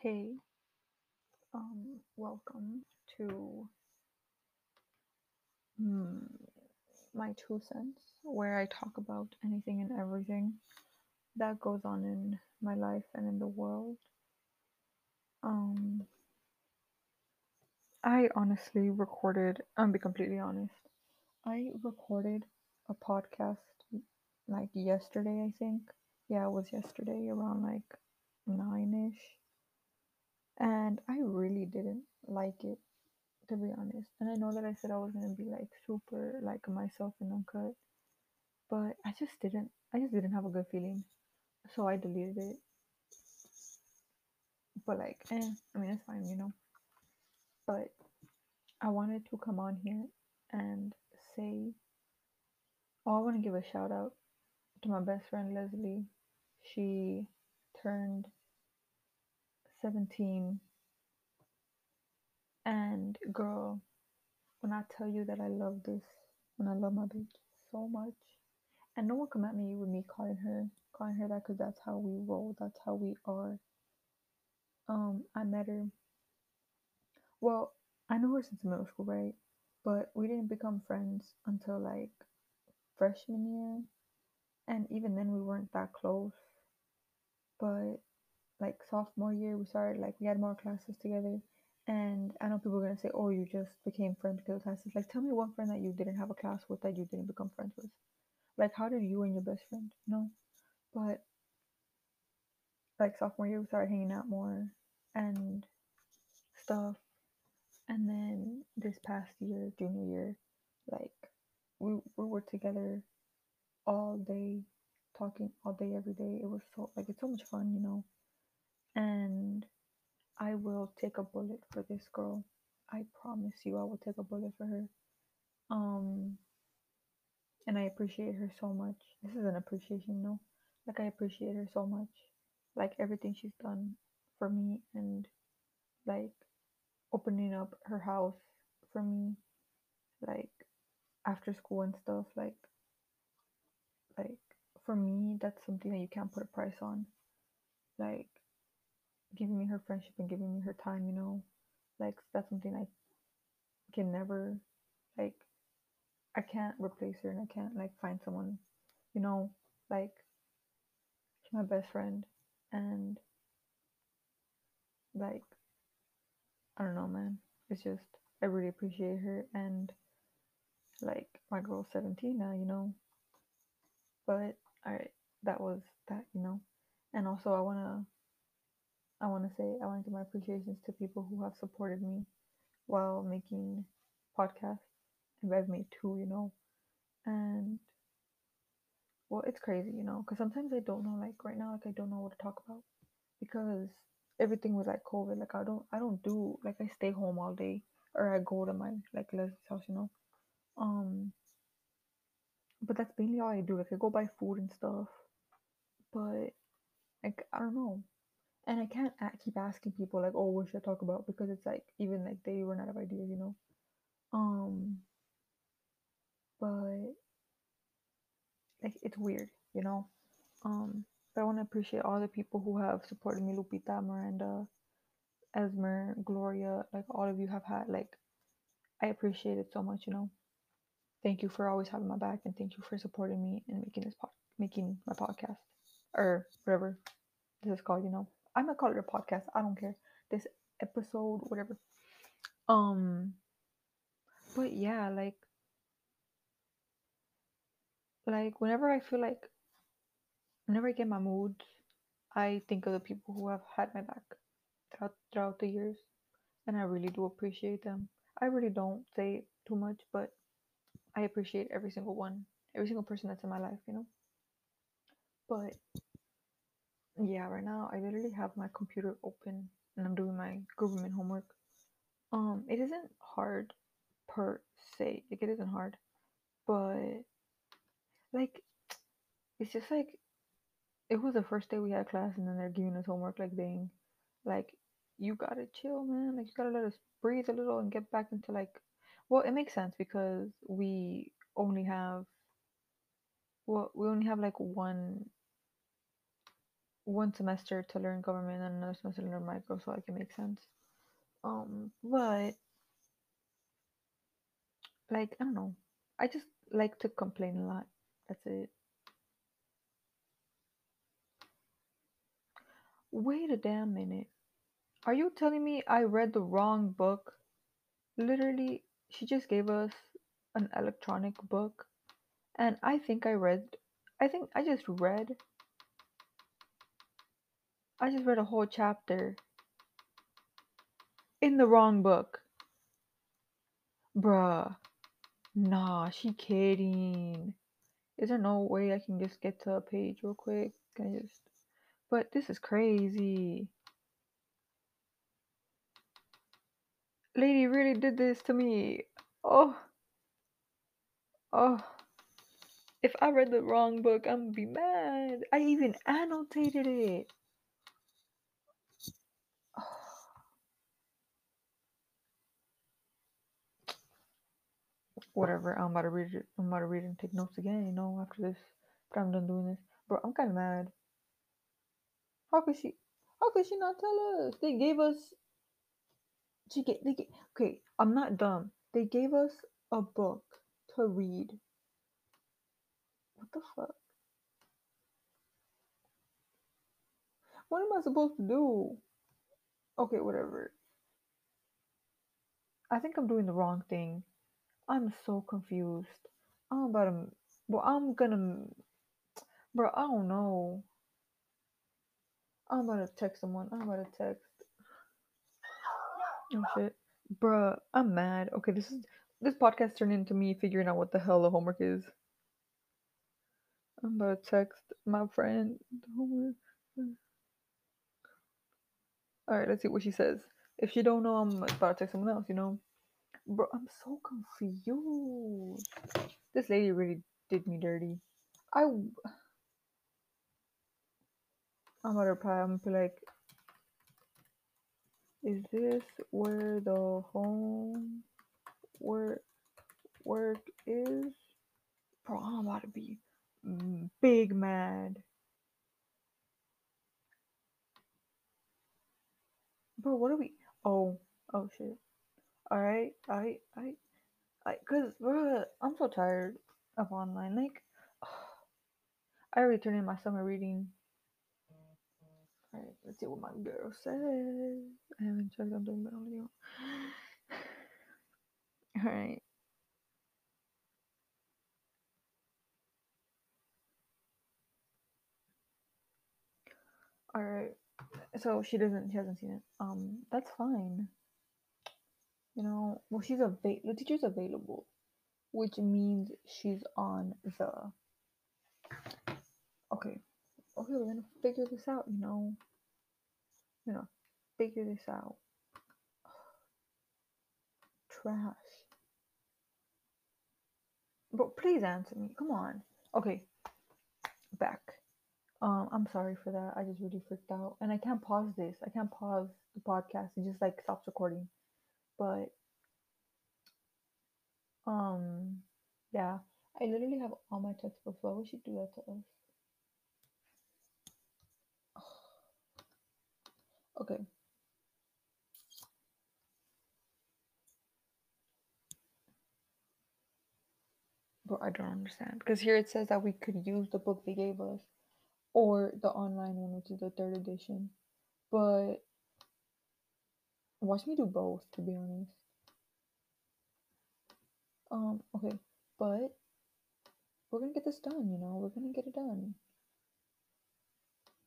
Hey, um, welcome to mm, my two cents, where I talk about anything and everything that goes on in my life and in the world. Um, I honestly recorded, I'm be completely honest, I recorded a podcast like yesterday, I think. Yeah, it was yesterday around like nine ish. And I really didn't like it, to be honest. And I know that I said I was gonna be like super like myself and uncut, but I just didn't. I just didn't have a good feeling, so I deleted it. But like, eh, I mean, it's fine, you know. But I wanted to come on here and say, oh, I want to give a shout out to my best friend Leslie. She turned 17 and girl when i tell you that i love this when i love my bitch so much and no one come at me with me calling her calling her that because that's how we roll that's how we are. Um i met her. Well i know her since middle school right? But we didn't become friends until like freshman year. And even then we weren't that close. But like sophomore year we started like we had more classes together and I know people are gonna say, "Oh, you just became friends because of classes." Like, tell me one friend that you didn't have a class with that you didn't become friends with. Like, how did you and your best friend? No, but like sophomore year, we started hanging out more and stuff. And then this past year, junior year, like we we were together all day, talking all day, every day. It was so like it's so much fun, you know. And I will take a bullet for this girl. I promise you, I will take a bullet for her. Um, and I appreciate her so much. This is an appreciation, no? Like I appreciate her so much. Like everything she's done for me and like opening up her house for me, like after school and stuff. Like, like for me, that's something that you can't put a price on. Like giving me her friendship and giving me her time, you know, like that's something I can never like I can't replace her and I can't like find someone, you know, like she's my best friend and like I don't know man. It's just I really appreciate her and like my girl's 17 now, you know. But alright, that was that, you know. And also I wanna I wanna say I wanna give my appreciations to people who have supported me while making podcasts. And I've made two, you know. And well, it's crazy, you know, because sometimes I don't know, like right now, like I don't know what to talk about because everything was like COVID. Like I don't, I don't do like I stay home all day or I go to my like Leslie's house, you know. Um, but that's mainly all I do. Like I go buy food and stuff, but like I don't know, and I can't keep asking people like, oh, what should I talk about? Because it's like even like they run out of ideas, you know. Um, but like it's weird, you know. Um, but I want to appreciate all the people who have supported me, Lupita, Miranda, Esmer, Gloria, like all of you have had like I appreciate it so much, you know. Thank you for always having my back and thank you for supporting me and making this pod making my podcast or whatever this is called, you know. I might call it a podcast. I don't care. This episode, whatever. Um but yeah, like like whenever I feel like whenever I get my mood, I think of the people who have had my back throughout throughout the years and I really do appreciate them. I really don't say too much, but I appreciate every single one, every single person that's in my life, you know. But yeah, right now I literally have my computer open and I'm doing my government homework. Um, it isn't hard per se, like it isn't hard, but like it's just like it was the first day we had class and then they're giving us homework like dang, like you gotta chill, man. Like you gotta let us breathe a little and get back into like well, it makes sense because we only have well, we only have like one one semester to learn government and another semester to learn micro, so I can make sense. Um, but like I don't know, I just like to complain a lot. That's it. Wait a damn minute. Are you telling me I read the wrong book? Literally, she just gave us an electronic book, and I think I read. I think I just read. I just read a whole chapter in the wrong book. Bruh. Nah, she kidding. Is there no way I can just get to a page real quick? Can I just. But this is crazy. Lady really did this to me. Oh. Oh. If I read the wrong book, I'm gonna be mad. I even annotated it. Whatever, I'm about to read it. I'm about to read and take notes again, you know, after this. But I'm done doing this. Bro, I'm kinda mad. How could she how could she not tell us? They gave us she get they get okay, I'm not dumb. They gave us a book to read. What the fuck? What am I supposed to do? Okay, whatever. I think I'm doing the wrong thing. I'm so confused. I'm about to. Well, I'm gonna. Bro, I don't know. I'm about to text someone. I'm about to text. Oh shit. Bruh, I'm mad. Okay, this is. This podcast turned into me figuring out what the hell the homework is. I'm about to text my friend. Alright, let's see what she says. If she don't know, I'm about to text someone else, you know? Bro, I'm so confused. This lady really did me dirty. I. I'm gonna reply. I'm gonna be like, is this where the home work work is? Bro, I'm about to be big mad. Bro, what are we? Oh, oh shit. All right, I, I, I, cause bro, I'm so tired of online. Like, I already turned in my summer reading. All right, let's see what my girl says. I haven't checked on doing that on. All right. All right. So she doesn't. She hasn't seen it. Um, that's fine. You know, well, she's a the teacher's available, which means she's on the. Okay, okay, we're gonna figure this out. You know, you know, figure this out. Trash. But please answer me. Come on. Okay. Back. Um, I'm sorry for that. I just really freaked out. And I can't pause this. I can't pause the podcast. It just like stops recording. But um yeah. I literally have all my textbooks. Why would she do that to us? Okay. But I don't understand. Because here it says that we could use the book they gave us or the online one, which is the third edition. But watch me do both, to be honest. Um, okay, but we're gonna get this done, you know, we're gonna get it done.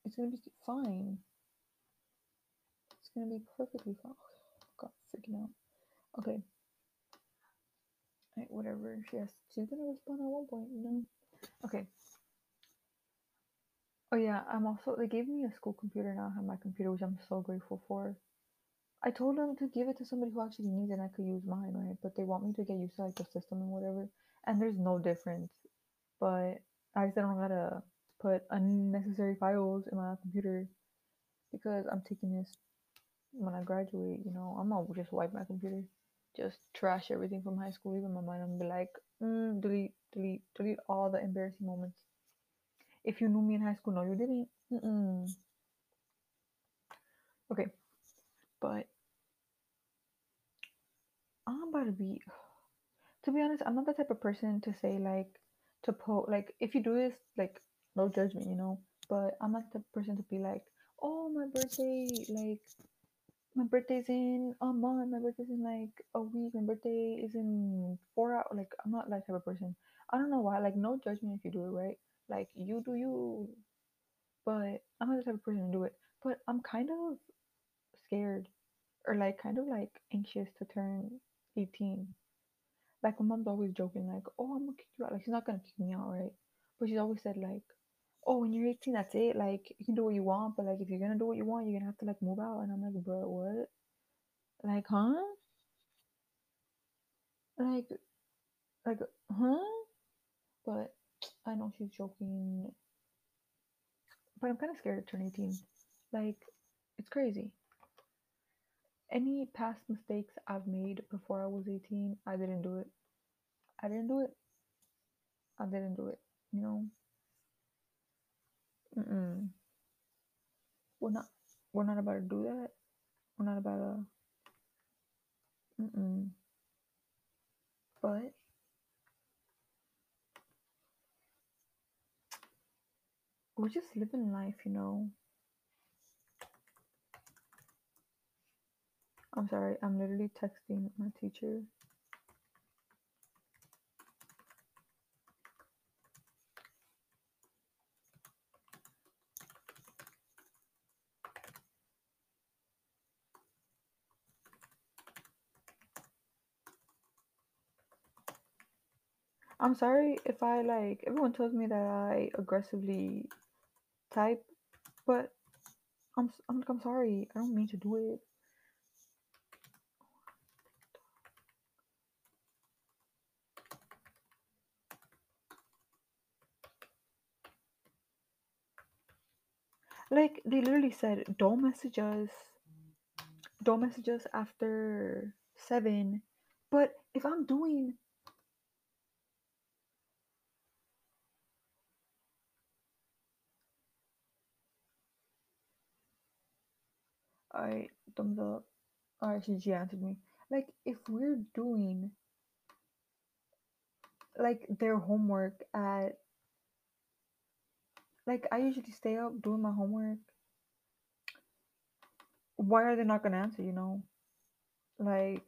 It's gonna be fine. It's gonna be perfectly fine. Oh, God, freaking out. Okay. Alright, whatever. Yes, she's gonna respond at one point, you know. Okay. Oh yeah, I'm also they gave me a school computer now. I have my computer, which I'm so grateful for. I told them to give it to somebody who actually needs it and I could use mine, right? But they want me to get used to like the system and whatever. And there's no difference. But I just don't gotta put unnecessary files in my computer because I'm taking this when I graduate, you know, I'm gonna just wipe my computer. Just trash everything from high school, even my mind, and be like, mm, delete, delete, delete all the embarrassing moments. If you knew me in high school, no, you didn't. Mm-mm. Okay, but I'm about to be. To be honest, I'm not the type of person to say like to post like if you do this like no judgment, you know. But I'm not the person to be like, oh my birthday, like my birthday's in a month, my birthday's in like a week, my birthday is in four hours. Like I'm not that type of person. I don't know why. Like no judgment if you do it right. Like you do you. But I'm not the type of person to do it. But I'm kind of scared or like kind of like anxious to turn 18. Like my mom's always joking like, "Oh, I'm gonna kick you out." Like she's not gonna kick me out, right? But she's always said like, "Oh, when you're 18, that's it. Like you can do what you want, but like if you're gonna do what you want, you're gonna have to like move out." And I'm like, "Bro, what? Like, huh? Like, like, huh?" But I know she's joking. But I'm kind of scared to turn 18. Like, it's crazy. Any past mistakes I've made before I was 18, I didn't do it. I didn't do it. I didn't do it. You know? Mm-mm. We're not. We're not about to do that. We're not about to. Mm-mm. But we're just living life, you know. I'm sorry. I'm literally texting my teacher. I'm sorry if I like. Everyone tells me that I aggressively type, but I'm I'm, I'm sorry. I don't mean to do it. Like they literally said, don't message us. Don't message us after seven. But if I'm doing I thumbs up. Alright, she, she answered me. Like if we're doing like their homework at like I usually stay up doing my homework. Why are they not gonna answer, you know? Like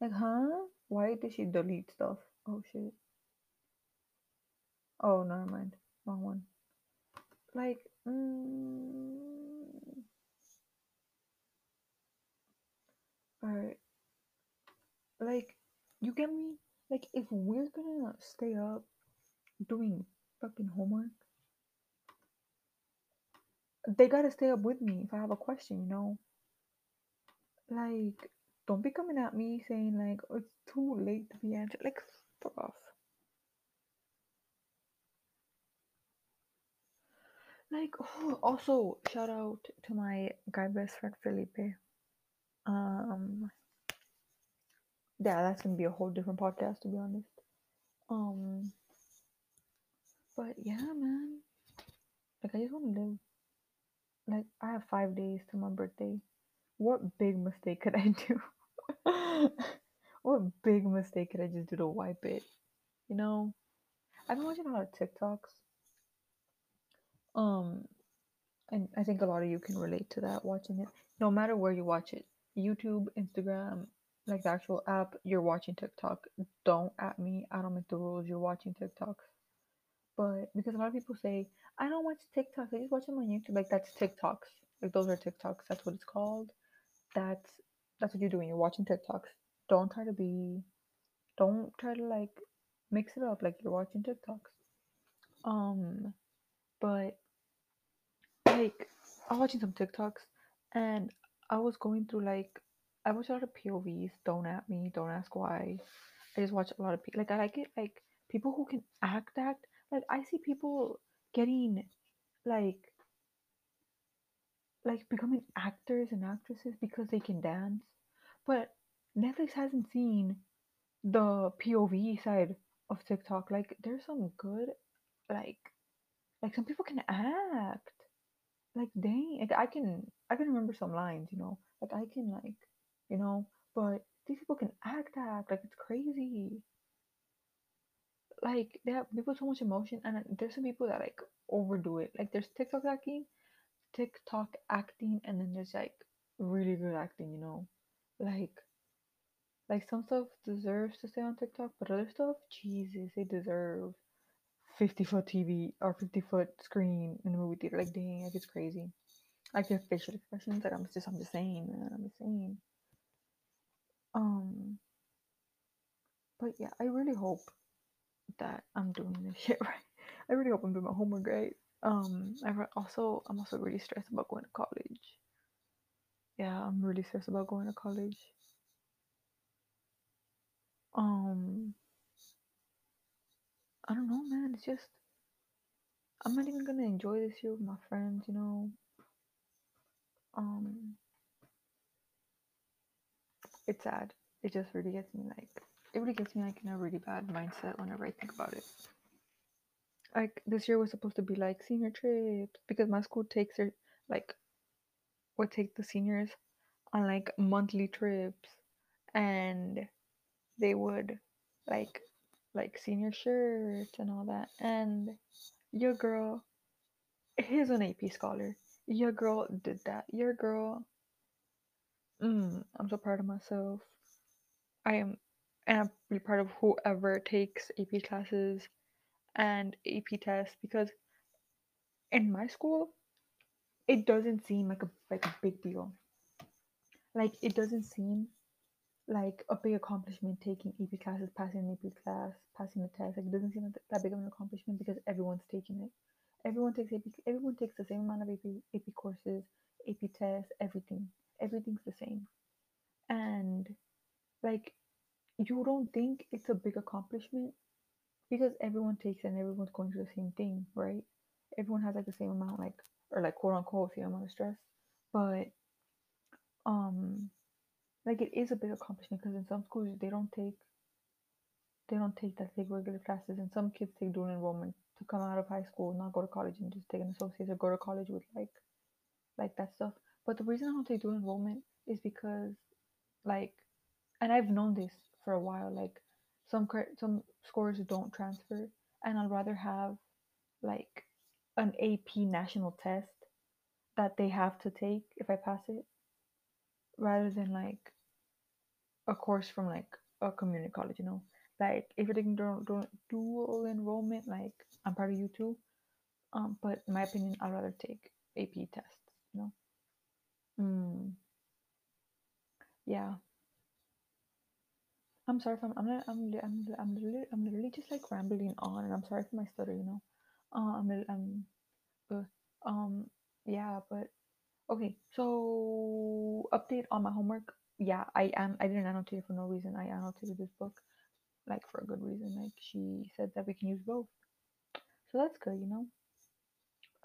like huh? Why did she delete stuff? Oh shit. Oh never mind. Wrong one. Like mm, alright. Like you get me? Like if we're gonna stay up doing fucking homework, they gotta stay up with me if I have a question, you know? Like, don't be coming at me saying like oh, it's too late to be answered. Like, fuck off. Like, oh, also shout out to my guy best friend Felipe. Um, yeah, that's gonna be a whole different podcast to be honest. Um, but yeah, man. Like, I just want to live. Like, I have five days to my birthday. What big mistake could I do? what big mistake could I just do to wipe it? You know, I've been watching a lot of TikToks. Um, and I think a lot of you can relate to that watching it. No matter where you watch it, YouTube, Instagram, like the actual app, you're watching TikTok. Don't at me. I don't make the rules. You're watching TikToks. But because a lot of people say, I don't watch TikToks, I just watch them on YouTube. Like that's TikToks. Like those are TikToks. That's what it's called. That's that's what you're doing. You're watching TikToks. Don't try to be don't try to like mix it up like you're watching TikToks. Um but like I was watching some TikToks and I was going through like I watch a lot of POVs. Don't at me. Don't ask why. I just watch a lot of people. Like I like it. Like people who can act, act. Like I see people getting like like becoming actors and actresses because they can dance. But Netflix hasn't seen the POV side of TikTok. Like there's some good like like some people can act. like dang, like I can I can remember some lines, you know, like I can like, you know, but these people can act act like it's crazy. Like they have people so much emotion, and there's some people that like overdo it. Like there's TikTok acting, TikTok acting, and then there's like really good acting, you know, like like some stuff deserves to stay on TikTok, but other stuff, Jesus, they deserve 50 foot TV or 50 foot screen in a movie theater. Like, dang, like it's crazy. Like their facial expressions, like I'm just, I'm just saying, man, I'm just saying. Um, but yeah, I really hope that I'm doing this shit right. I really hope I'm doing my homework right. Um, I also, I'm also really stressed about going to college. Yeah, I'm really stressed about going to college. Um, I don't know, man. It's just I'm not even gonna enjoy this year with my friends, you know. Um, it's sad. It just really gets me like it really gets me like in a really bad mindset whenever I think about it. Like this year was supposed to be like senior trips because my school takes their like would take the seniors on like monthly trips and they would like like senior shirts and all that and your girl is an AP scholar. Your girl did that. Your girl mm, I'm so proud of myself. I am and really proud of whoever takes AP classes and AP tests because in my school it doesn't seem like a like a big deal. Like it doesn't seem like a big accomplishment taking AP classes, passing an AP class, passing the test. Like it doesn't seem like that big of an accomplishment because everyone's taking it. Everyone takes AP. Everyone takes the same amount of AP AP courses, AP tests, everything. Everything's the same, and like you don't think it's a big accomplishment because everyone takes and everyone's going through the same thing, right? Everyone has like the same amount, like or like quote unquote same amount of stress, but um like it is a big accomplishment because in some schools they don't take they don't take that take regular classes. And some kids take dual enrollment to come out of high school not go to college and just take an associate or go to college with like like that stuff. But the reason i don't take dual enrollment is because like and i've known this for a while like some some scores don't transfer and i'd rather have like an ap national test that they have to take if i pass it rather than like a course from like a community college, you know. Like if you're taking dual, dual enrollment, like I'm part of you too. Um, but in my opinion, I'd rather take AP tests, you know. Mm. Yeah. I'm sorry if I'm I'm I'm I'm I'm literally, I'm literally just like rambling on, and I'm sorry for my stutter, you know. Uh, I'm I'm uh, um yeah, but okay. So update on my homework yeah, I am. I didn't annotate for no reason. I annotated this book, like for a good reason. Like she said that we can use both, so that's good, you know.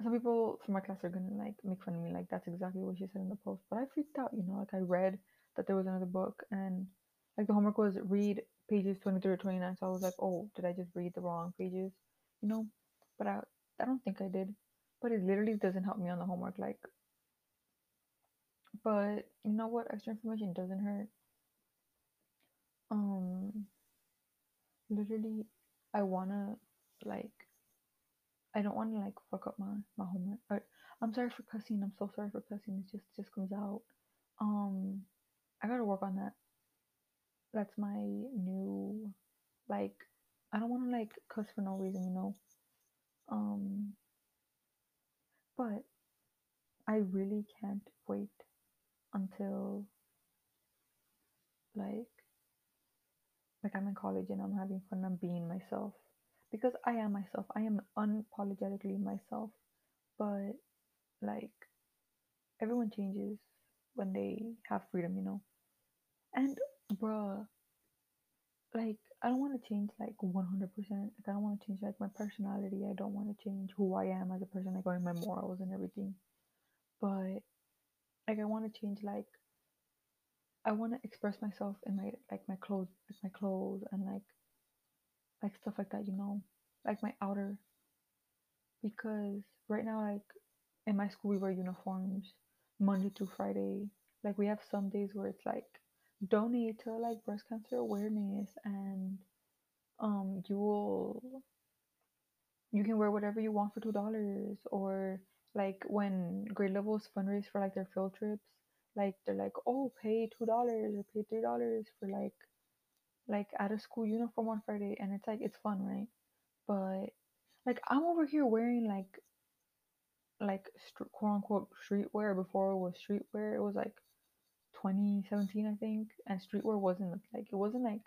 Some people from my class are gonna like make fun of me, like that's exactly what she said in the post. But I freaked out, you know. Like I read that there was another book, and like the homework was read pages twenty three or twenty nine. So I was like, oh, did I just read the wrong pages, you know? But I, I don't think I did. But it literally doesn't help me on the homework. Like but you know what? Extra information doesn't hurt. Um, literally, I wanna like, I don't wanna like fuck up my my homework. I'm sorry for cussing. I'm so sorry for cussing. It just just comes out. Um, I gotta work on that. That's my new, like, I don't wanna like cuss for no reason, you know. Um, but I really can't wait until like like I'm in college and I'm having fun I'm being myself. Because I am myself. I am unapologetically myself. But like everyone changes when they have freedom you know? And bruh. Like I don't want to change like 100% like I don't want to change like my personality. I don't want to change who I am as a person like going my morals and everything. But like I want to change like I want to express myself in my like my clothes like my clothes and like like stuff like that you know? Like my outer. Because right now like in my school we wear uniforms Monday through Friday. Like we have some days where it's like donate to like breast cancer awareness and um you will you can wear whatever you want for two dollars or like when grade levels fundraise for like their field trips like they're like oh pay two dollars or pay three dollars for like like at a school uniform on friday. And it's like it's fun right? But like i'm over here wearing like like quote unquote streetwear. Before it was streetwear it was like 2017 i think and streetwear wasn't like it wasn't like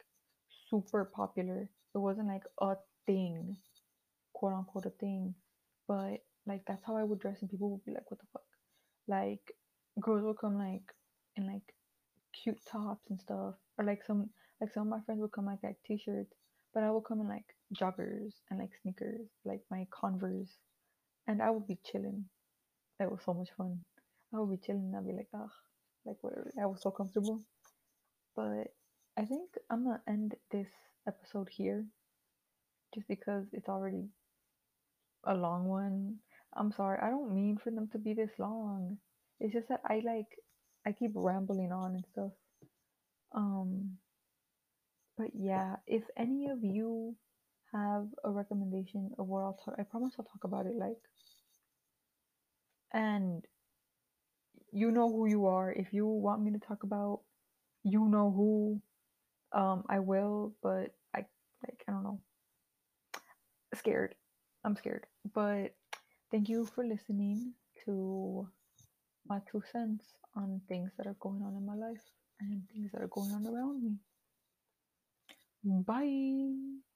super popular it wasn't like a thing quote unquote a thing. But like that's how I would dress and people would be like, What the fuck? Like girls would come like in like cute tops and stuff. Or like some like some of my friends would come like like t shirts. But I would come in like joggers and like sneakers, like my converse. And I would be chilling. That was so much fun. I would be chilling and I'd be like, ugh, like whatever. I was so comfortable. But I think I'm gonna end this episode here just because it's already a long one. I'm sorry. I don't mean for them to be this long. It's just that I like I keep rambling on and stuff. Um but yeah, if any of you have a recommendation of what I'll talk I promise I'll talk about it like and you know who you are. If you want me to talk about you know who um I will, but I like I don't know. Scared. I'm scared. But thank you for listening to my two cents on things that are going on in my life and things that are going on around me. Bye.